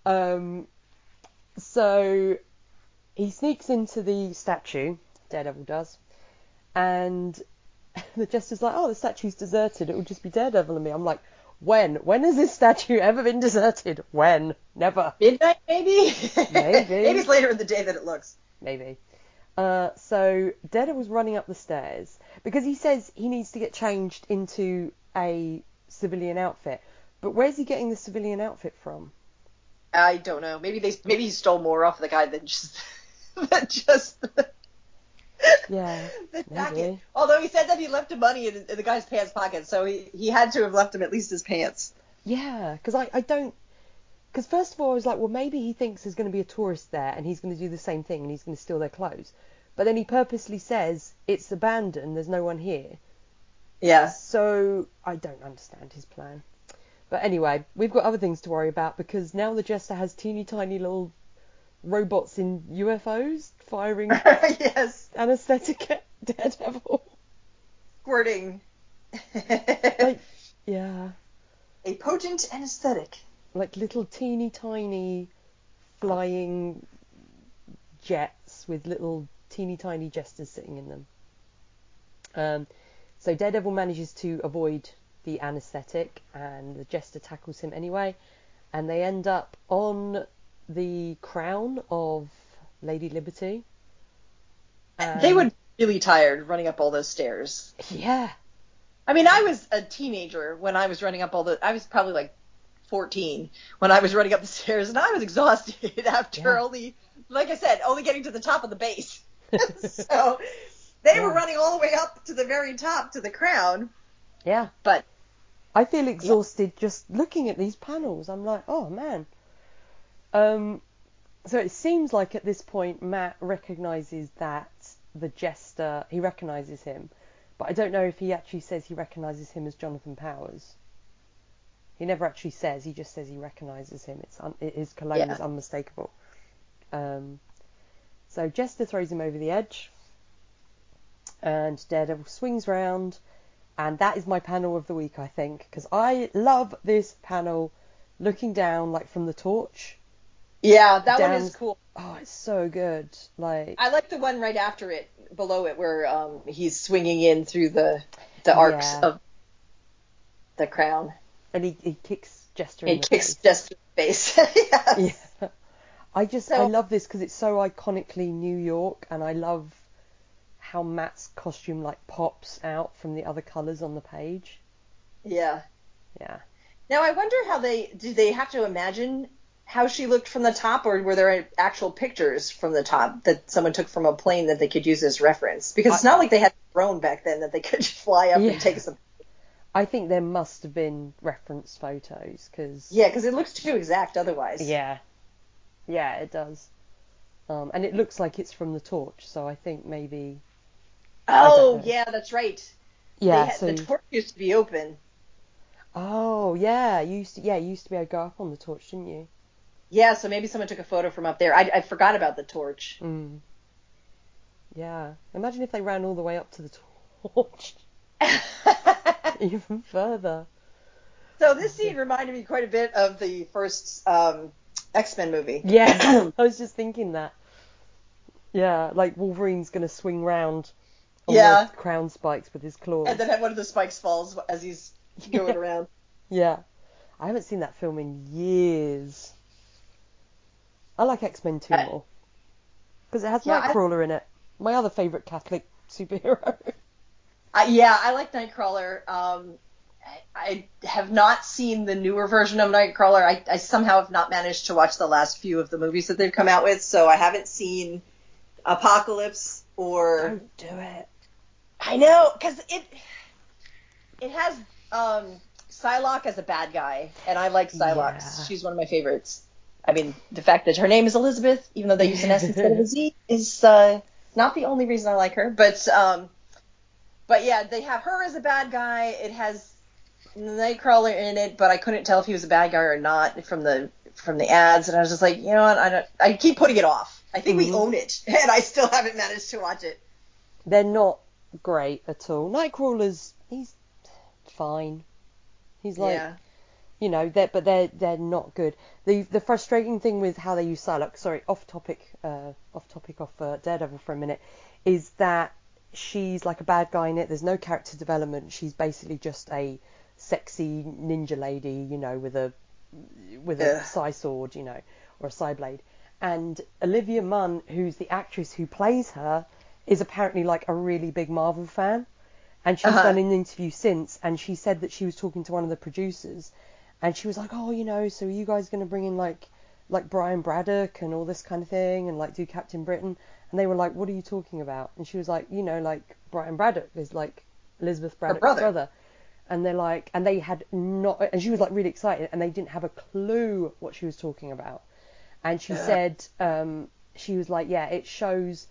Um, so he sneaks into the statue. Daredevil does, and the Jester's like, "Oh, the statue's deserted. It will just be Daredevil and me." I'm like, "When? When has this statue ever been deserted? When? Never. Midnight, maybe. Maybe. maybe it's later in the day than it looks. Maybe." Uh, so was running up the stairs because he says he needs to get changed into a civilian outfit. But where's he getting the civilian outfit from? I don't know. Maybe they maybe he stole more off the guy than just than just the, Yeah, the maybe. jacket. Although he said that he left the money in, in the guy's pants pocket, so he, he had to have left him at least his pants. Yeah, because I, I don't. Because first of all, I was like, well, maybe he thinks there's going to be a tourist there and he's going to do the same thing and he's going to steal their clothes. But then he purposely says it's abandoned, there's no one here. Yeah. So I don't understand his plan. But anyway, we've got other things to worry about because now the Jester has teeny tiny little robots in UFOs firing yes. anesthetic at Daredevil. Squirting. Like, yeah. a potent anesthetic. Like little teeny tiny flying jets with little teeny tiny jesters sitting in them. Um, so Daredevil manages to avoid the anesthetic, and the jester tackles him anyway, and they end up on the crown of Lady Liberty. they And- would be really tired running up all those stairs. yeah, I mean, I was a teenager when I was running up all the. I was probably like 14 when I was running up the stairs, and I was exhausted after Yeah. only, like I said, only getting to the top of the base. so they were running all the way up to the very top to the crown, yeah. but I feel exhausted just looking at these panels. I'm like, oh man. Um, so it seems like at this point Matt recognizes that the jester, he recognizes him, but I don't know if he actually says he recognizes him as Jonathan Powers. He never actually says. He just says he recognizes him. It's un- his cologne Yeah. is unmistakable. Um, so Jester throws him over the edge, and Daredevil swings round, and that is my panel of the week, I think, because I love this panel, looking down like from the torch. Yeah, that Down- one is cool. Oh, it's so good. Like, I like the one right after it, below it, where um, he's swinging in through the the arcs Yeah. of the crown. And he, he kicks Jester the kicks face. just in the face. yes. Yeah. I just So- I love this because it's so iconically New York, and I love how Matt's costume like pops out from the other colours on the page. Yeah. Yeah. Now I wonder how they did they have to imagine how she looked from the top, or were there actual pictures from the top that someone took from a plane that they could use as reference? Because it's not like they had a drone back then that they could just fly up Yeah. and take some. I think there must have been reference photos because Yeah, because it looks too exact otherwise. yeah, yeah, it does. Um, and it looks like it's from the torch, so I think maybe Oh yeah, that's right. yeah. Had, so the torch used to be open. oh yeah, you used to yeah you used to be able to go up on the torch, didn't you? Yeah, so maybe someone took a photo from up there. I, I forgot about the torch. Mm. Yeah. Imagine if they ran all the way up to the torch, even further. so this scene reminded me quite a bit of the first um, X Men movie. Yeah, I was just thinking that. Yeah, like Wolverine's gonna swing round on Yeah. the crown spikes with his claws. And then have one of the spikes falls as he's going around. Yeah, I haven't seen that film in years. I like X Men 2 Uh, more because it has yeah, Nightcrawler in it. My other favourite Catholic superhero. Uh, yeah, I like Nightcrawler. Um, I, I have not seen the newer version of Nightcrawler. I, I somehow have not managed to watch the last few of the movies that they've come out with, so I haven't seen Apocalypse or. Don't do it. I know, because it it has um, Psylocke as a bad guy, and I like Psylocke. Yeah. She's one of my favorites. I mean, the fact that her name is Elizabeth, even though they use an S instead of a Z, is uh, not the only reason I like her. But um, but yeah, they have her as a bad guy. It has Nightcrawler in it, but I couldn't tell if he was a bad guy or not from the from the ads, and I was just like, you know what, I don't. I keep putting it off. I think we Mhm. own it, and I still haven't managed to watch it. They're not great at all. Nightcrawler's he's fine. He's like yeah. you know, they're, but they're they're not good. The the frustrating thing with how they use Psylocke, sorry, off topic, uh, off topic off uh, Daredevil for a minute, is that she's like a bad guy in it. There's no character development. She's basically just a sexy ninja lady, you know, with a with a psi sword, you know, or a psi blade. And Olivia Munn, who's the actress who plays her, is apparently like a really big Marvel fan. And she's Uh-huh. done an interview since, and she said that she was talking to one of the producers, and she was like, "Oh, you know, so are you guys going to bring in like like Brian Braddock and all this kind of thing, and like do Captain Britain?" And they were like, "What are you talking about?" And she was like, "You know, like Brian Braddock is like Elizabeth Braddock's brother. brother." And they're like, and they had not, and she was like really excited, and they didn't have a clue what she was talking about. And she said, um, she was like, yeah, it shows.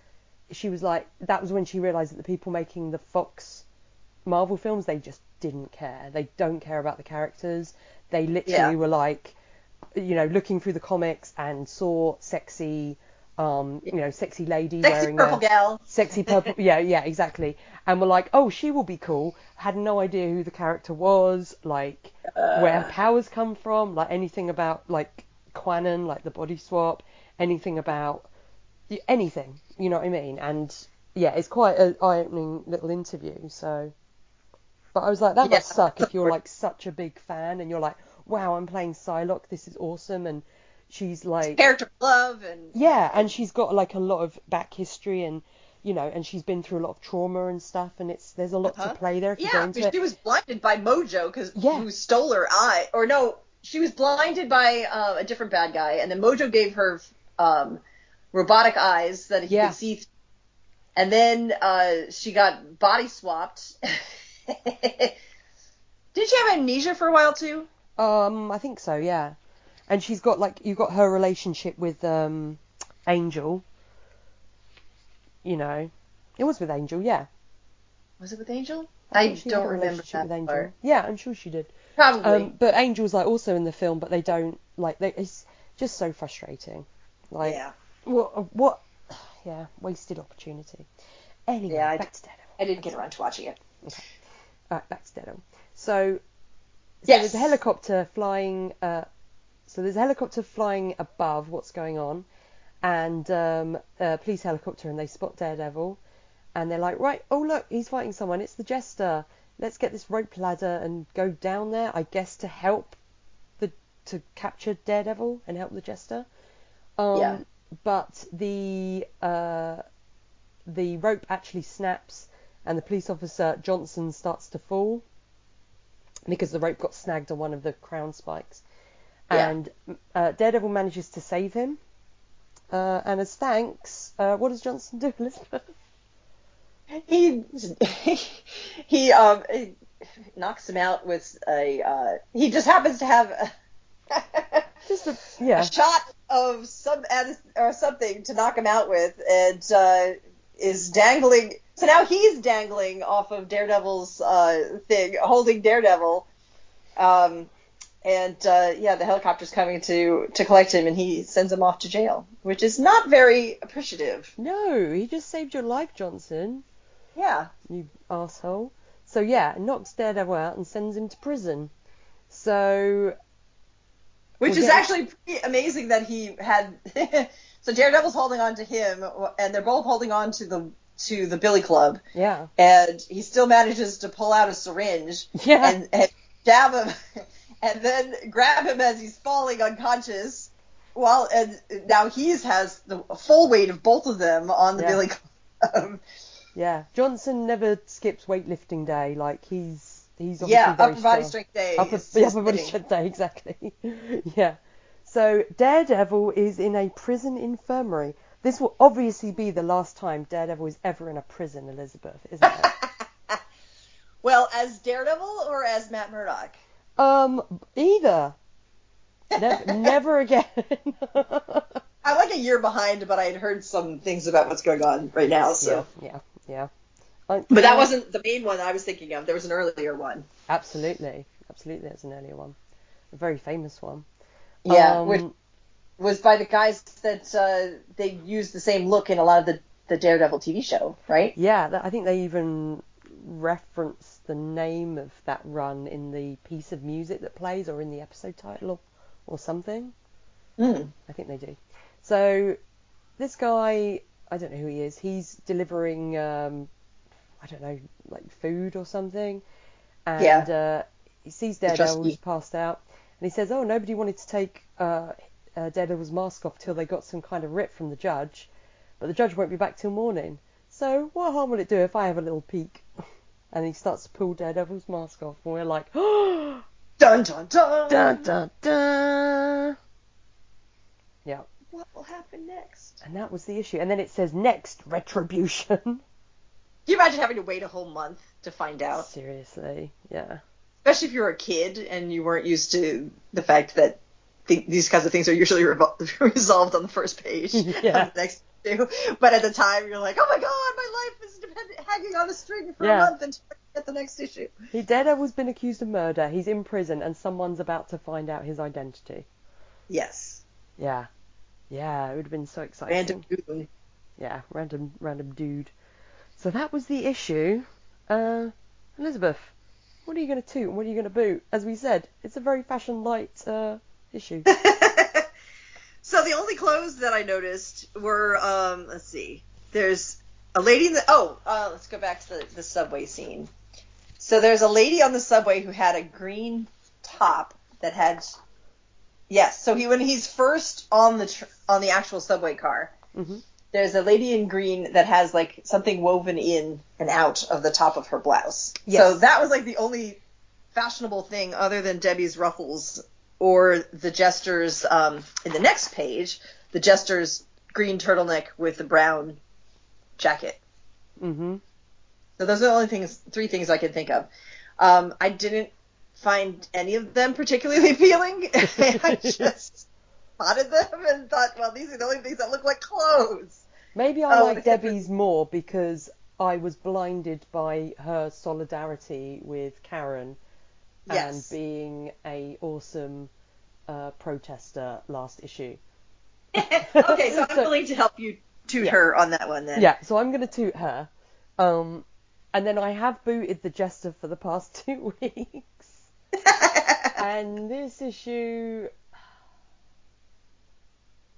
She was like, that was when she realised that the people making the Fox Marvel films, they just didn't care. They don't care about the characters. They literally Yeah. were like, you know, looking through the comics and saw sexy, um, you know, sexy lady Sexy wearing purple a gal. sexy purple. yeah, yeah, exactly. And we're like, oh, she will be cool. Had no idea who the character was, like where her powers come from, like anything about like Kwannon, like the body swap, anything about anything. You know what I mean? And yeah, it's quite an eye-opening little interview. So, but I was like, that Yeah. must suck if you're like such a big fan and you're like, wow, I'm playing Psylocke. This is awesome. And she's like, Character of love and yeah, and she's got like a lot of back history and you know, and she's been through a lot of trauma and stuff, and it's there's a lot Uh-huh. to play there if you go yeah, but it. she was blinded by Mojo because Yeah. who stole her eye, or no, she was blinded by uh, a different bad guy, and then Mojo gave her um, robotic eyes that he Yeah. could see. Through. And then uh, she got body swapped. Did she have amnesia for a while too? Um, I think so, yeah. And she's got like you got her relationship with um Angel. You know, it was with Angel, yeah. Was it with Angel? I I, think she had don't remember that with Angel. part. Yeah, I'm sure she did. Probably. Um, but Angel's like also in the film, but they don't like. They, it's just so frustrating. Like, yeah. what? What? Yeah, wasted opportunity. Anyway, Yeah, I- back to Daredevil. I didn't get around to watching it. Okay. Alright, back to Daredevil. So, so Yes. there's a helicopter flying. Uh, so there's a helicopter flying above what's going on, and um, a police helicopter, and they spot Daredevil, and they're like, right, oh look, he's fighting someone. It's the Jester. Let's get this rope ladder and go down there. I guess to help the to capture Daredevil and help the Jester. Um, Yeah. But the uh, the rope actually snaps, and the police officer Johnson starts to fall because the rope got snagged on one of the crown spikes. Yeah. And uh, Daredevil manages to save him. Uh, and as thanks, uh, what does Johnson do, Elizabeth? He he um he knocks him out with a uh, he just happens to have a, Just a yeah, a shot of some or something to knock him out with, and uh, is dangling. So now he's dangling off of Daredevil's uh, thing, holding Daredevil. Um, and uh, yeah, the helicopter's coming to to collect him, and he sends him off to jail, which is not very appreciative. no, he just saved your life, Johnson, Yeah. you asshole. So yeah, knocks Daredevil out and sends him to prison. So Which Well, is actually pretty amazing that he had. so Daredevil's holding on to him, and they're both holding on to the to the Billy Club, yeah, and he still manages to pull out a syringe yeah, and, and jab him, and then grab him as he's falling unconscious. While and now he's has the full weight of both of them on the Yeah. Billy Club. yeah. Johnson never skips weightlifting day. Like he's he's obviously yeah, very upper body strength day. Upper, is the his upper body strength day, exactly. yeah. So Daredevil is in a prison infirmary. This will obviously be the last time Daredevil is ever in a prison, Elizabeth, isn't it? Well, as Daredevil or as Matt Murdock? Um, either. Never, never again. I'm like a year behind, but I had heard some things about what's going on right now. So, yeah, yeah, yeah. But that wasn't the main one I was thinking of. There was an earlier one. Absolutely, absolutely. There's an earlier one, a very famous one. Yeah, Um, which was by the guys that uh, they used the same look in a lot of the the Daredevil TV show, right? Yeah, I think they even reference the name of that run in the piece of music that plays or in the episode title or, or something. Mm. I think they do. So this guy, I don't know who he is. He's delivering, um, I don't know, like food or something. And uh, he sees Daredevil who's passed out, and he says, "Oh, nobody wanted to take uh, uh, Daredevil's mask off till they got some kind of writ from the judge, but the judge won't be back till morning. So what harm will it do if I have a little peek?" And he starts to pull Daredevil's mask off, and we're like, "Oh, Dun dun dun. dun dun dun!" Yeah. What will happen next? And that was the issue. And then it says next retribution. Can you imagine having to wait a whole month to find out? Seriously, yeah. Especially if you're a kid and you weren't used to the fact that th- these kinds of things are usually revol- resolved on the first page Yeah. the next issue. But at the time, you're like, oh my god, my life hanging on a string for Yeah. a month until I get the next issue. He Daredevil's been accused of murder. He's in prison, and someone's about to find out his identity. Yes. Yeah, yeah. It would have been so exciting. Random goon. Yeah, random, random dude. So that was the issue. Uh, Elizabeth, what are you going to toot and what are you going to boot? As we said, it's a very fashion light uh, issue. so the only clothes that I noticed were, um, let's see, there's a lady in the, oh, uh, let's go back to the, the subway scene. So there's a lady on the subway who had a green top that had, yes, so he, when he's first on the, tr- on the actual subway car, hmm there's a lady in green that has like something woven in and out of the top of her blouse. Yes. So that was like the only fashionable thing other than Debbie's ruffles or the jester's um, in the next page, the jester's green turtleneck with the brown jacket. hmm So those are the only things, three things I can think of. Um, I didn't find any of them particularly appealing. I just spotted them and thought, well, these are the only things that look like clothes. Maybe I Oh, like Debbie's more because I was blinded by her solidarity with Karen Yes. and being a awesome uh, protester last issue. okay, so I'm So- willing to help you toot Yeah. her on that one then. Yeah, so I'm going to toot her. Um, and then I have booted the Jester for the past two weeks. and this issue.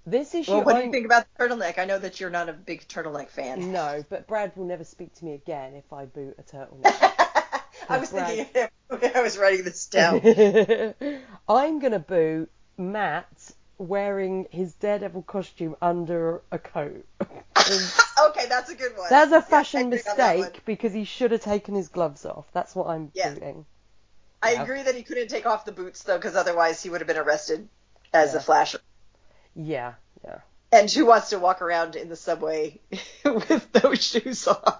This issue. well, what do I'm- you think about the turtleneck? I know that you're not a big turtleneck fan. No, but Brad will never speak to me again if I boot a turtleneck. I was Brad- thinking of him when I was writing this down. I'm gonna boot Matt wearing his Daredevil costume under a coat. okay, that's a good one. That's a Yeah, I fashion agree on mistake because he should have taken his gloves off. That's what I'm Yeah. booting. I Yeah. agree that he couldn't take off the boots though, because otherwise he would have been arrested as Yeah. a flasher. Yeah, yeah. And who wants to walk around in the subway with those shoes on?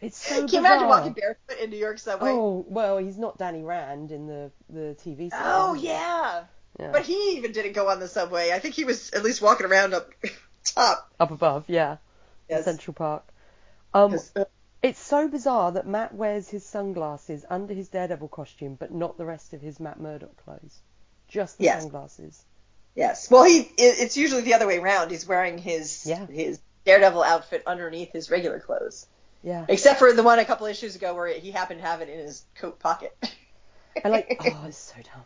It's so Can you bizarre. imagine walking barefoot in New York subway? Oh well, he's not Danny Rand in the the TV series. Oh, yeah. Yeah. But he even didn't go on the subway. I think he was at least walking around up top. up above, yeah, Yes. Central Park. Um, it's so bizarre that Matt wears his sunglasses under his Daredevil costume, but not the rest of his Matt Murdock clothes. Just the Yes. sunglasses. yes. Well, he it, it's usually the other way around. He's wearing his Yeah. his Daredevil outfit underneath his regular clothes. Yeah. Except for the one a couple issues ago where he happened to have it in his coat pocket. And like, oh, it's so dumb.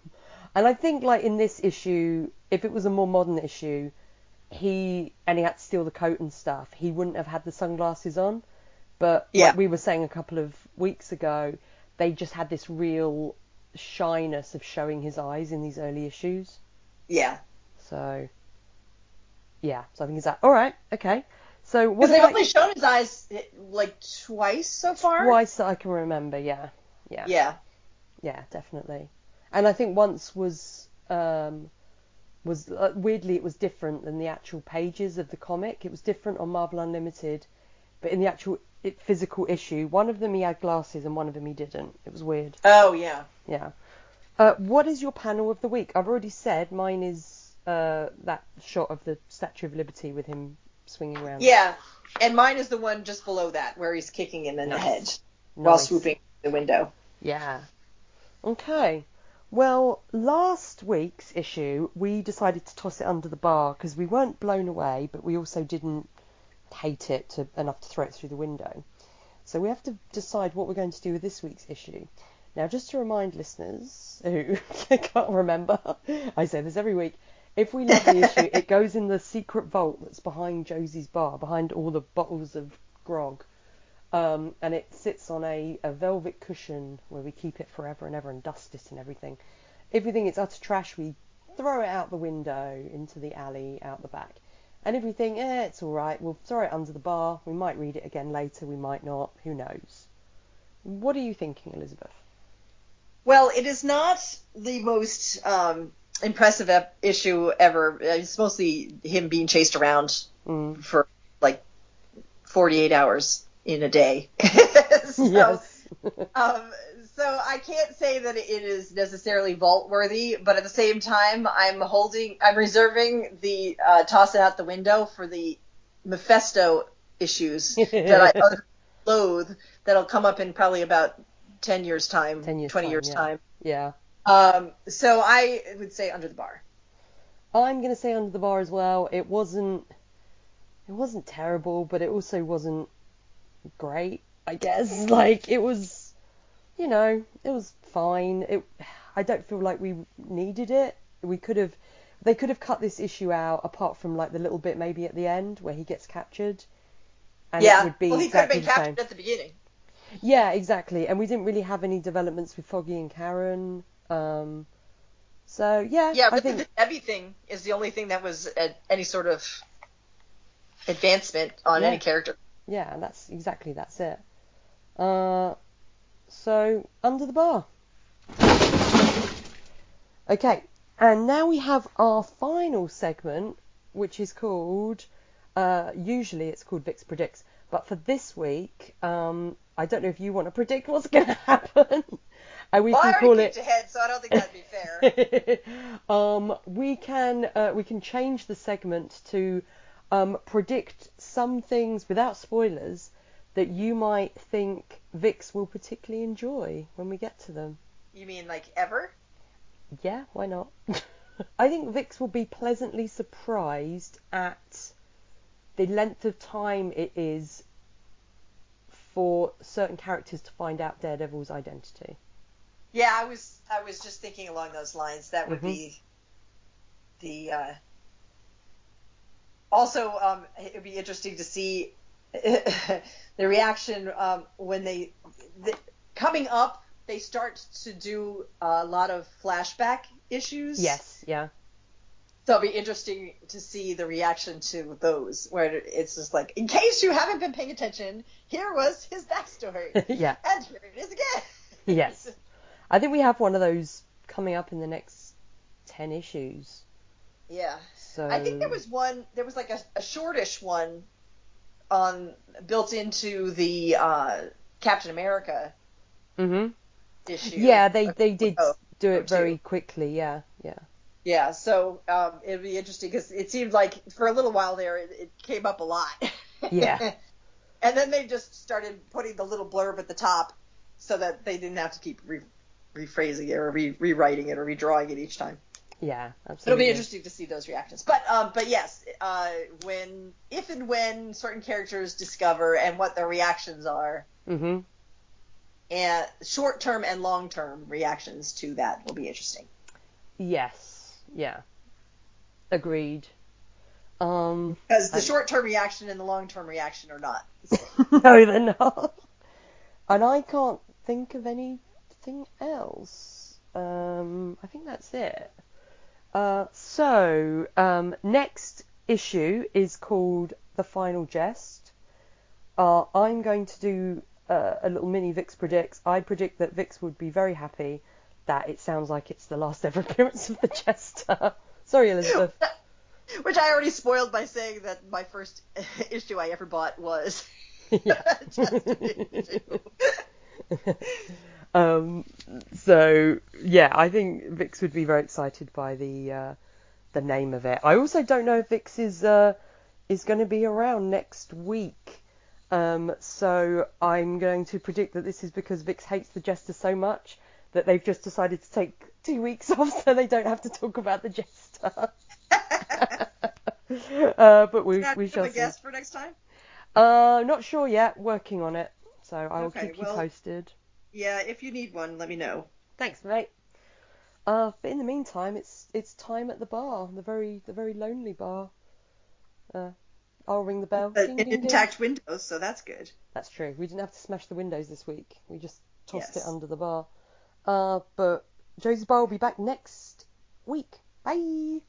And I think like in this issue, if it was a more modern issue, he and he had to steal the coat and stuff, he wouldn't have had the sunglasses on. But Yeah. like we were saying a couple of weeks ago, they just had this real shyness of showing his eyes in these early issues. yeah. So yeah, so I think he's that. All right, okay. So what they've about only shown his eyes like twice so far. twice that I can remember? Yeah, yeah. Yeah. Yeah, definitely. And I think once was um, was uh, weirdly it was different than the actual pages of the comic. It was different on Marvel Unlimited, but in the actual it, physical issue, one of them he had glasses and one of them he didn't. It was weird. Oh yeah. Yeah. Uh, what is your panel of the week? I've already said mine is uh, that shot of the Statue of Liberty with him swinging around. Yeah. And mine is the one just below that where he's kicking him in the Nice. head while swooping the window. Yeah. Okay. Well, last week's issue, we decided to toss it under the bar because we weren't blown away, but we also didn't hate it to, enough to throw it through the window. So we have to decide what we're going to do with this week's issue. Now, just to remind listeners who can't remember, I say this every week. If we love the issue, it goes in the secret vault that's behind Josie's bar, behind all the bottles of grog um, and it sits on a, a velvet cushion where we keep it forever and ever and dust it and everything. Everything we it's utter trash, we throw it out the window into the alley out the back. And if we think, eh, it's all right, we'll throw it under the bar. We might read it again later, we might not. Who knows? What are you thinking, Elizabeth? Well, it is not the most um, impressive ep- issue ever. It's mostly him being chased around Mm. for like 48 hours in a day. so, yes. um, so I can't say that it is necessarily vault worthy, but at the same time, I'm holding, I'm reserving the uh, toss it out the window for the Mephisto issues that I loathe that'll come up in probably about 10 years time, 10 years 20 time, years yeah. time. yeah. Um, so I would say under the bar. I'm gonna say under the bar as well. It wasn't it wasn't terrible, but it also wasn't great, I guess. Like it was you know, it was fine. It I don't feel like we needed it. We could have they could have cut this issue out apart from like the little bit maybe at the end where he gets captured. And yeah. it would be well, he could have been captured at the beginning. Yeah, exactly. And we didn't really have any developments with Foggy and Karen. Um so yeah, Yeah, I think the Debbie thing is the only thing that was any sort of advancement on Yeah. any character. Yeah, that's exactly that's it. Uh, so under the bar. Okay, and now we have our final segment, which is called. Uh, usually it's called Vix predicts, but for this week, um, I don't know if you want to predict what's going to happen, and we well, I can already call it. ahead, so I don't think that'd be fair. um, we can uh, we can change the segment to um, predict some things without spoilers that you might think Vix will particularly enjoy when we get to them. you mean like ever? Yeah, why not? I think Vix will be pleasantly surprised at the length of time it is for certain characters to find out Daredevil's identity. Yeah, I was I was just thinking along those lines. That would Mhm. be the. Uh, also, um, it would be interesting to see the reaction um, when they the, coming up. They start to do a lot of flashback issues. Yes, yeah. So it'll be interesting to see the reaction to those, where it's just like, in case you haven't been paying attention, here was his backstory, yeah. and here it is again. Yes. I think we have one of those coming up in the next 10 issues. Yeah. So I think there was one. There was like a, a shortish one on built into the uh, Captain America Mhm. issue. Yeah, they they did Oh, do it very too. quickly. Yeah, yeah. Yeah, so um, it'd be interesting because it seemed like for a little while there it, it came up a lot. Yeah. and then they just started putting the little blurb at the top so that they didn't have to keep re- rephrasing it or re- rewriting it or redrawing it each time. Yeah, It'll be interesting to see those reactions. But um, but yes, uh, when if and when certain characters discover and what their reactions are, Mhm. and short term and long term reactions to that will be interesting. Yes. Yeah. Agreed. Um Because the short term reaction and the long term reaction are not. no, they're not. And I can't think of anything else. Um, I think that's it. Uh, so, um, next issue is called The Final Jest. Uh, I'm going to do uh, a little mini Vix predicts. I predict that Vix would be very happy that it sounds like it's the last ever appearance of the Jester. Sorry, Elizabeth. Which I already spoiled by saying that my first issue I ever bought was Yeah. issue. Um, so yeah, I think Vix would be very excited by the uh, the name of it. I also don't know if Vix is uh, is going to be around next week. Um, so I'm going to predict that this is because Vix hates the Jester so much that they've just decided to take two weeks off so they don't have to talk about the Jester. uh, but we we shall a see. guess for next time? Uh, not sure yet. Working on it. So I will Okay, keep you well- posted. Yeah, if you need one, let me know. Thanks, mate. Uh, but in the meantime, it's it's time at the bar, the very the very lonely bar. Uh, I'll ring the bell. But Ding, ding, ding. intact windows, so that's good. That's true. We didn't have to smash the windows this week. We just tossed Yes. it under the bar. Uh, but Josie's bar will be back next week. Bye.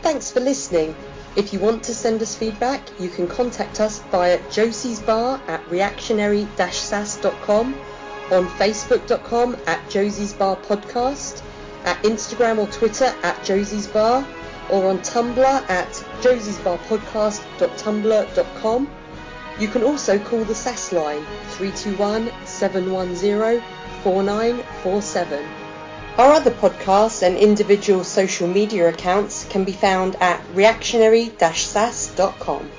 Thanks for listening. If you want to send us feedback, you can contact us via Josie's Bar at reactionary-sas.com, on facebook.com at Josie's Bar Podcast, at Instagram or Twitter at Josie's Bar, or on Tumblr at josiesbarpodcast.tumblr.com. You can also call the SAS line 321 710 4947. Our other podcasts and individual social media accounts can be found at reactionary-sas.com.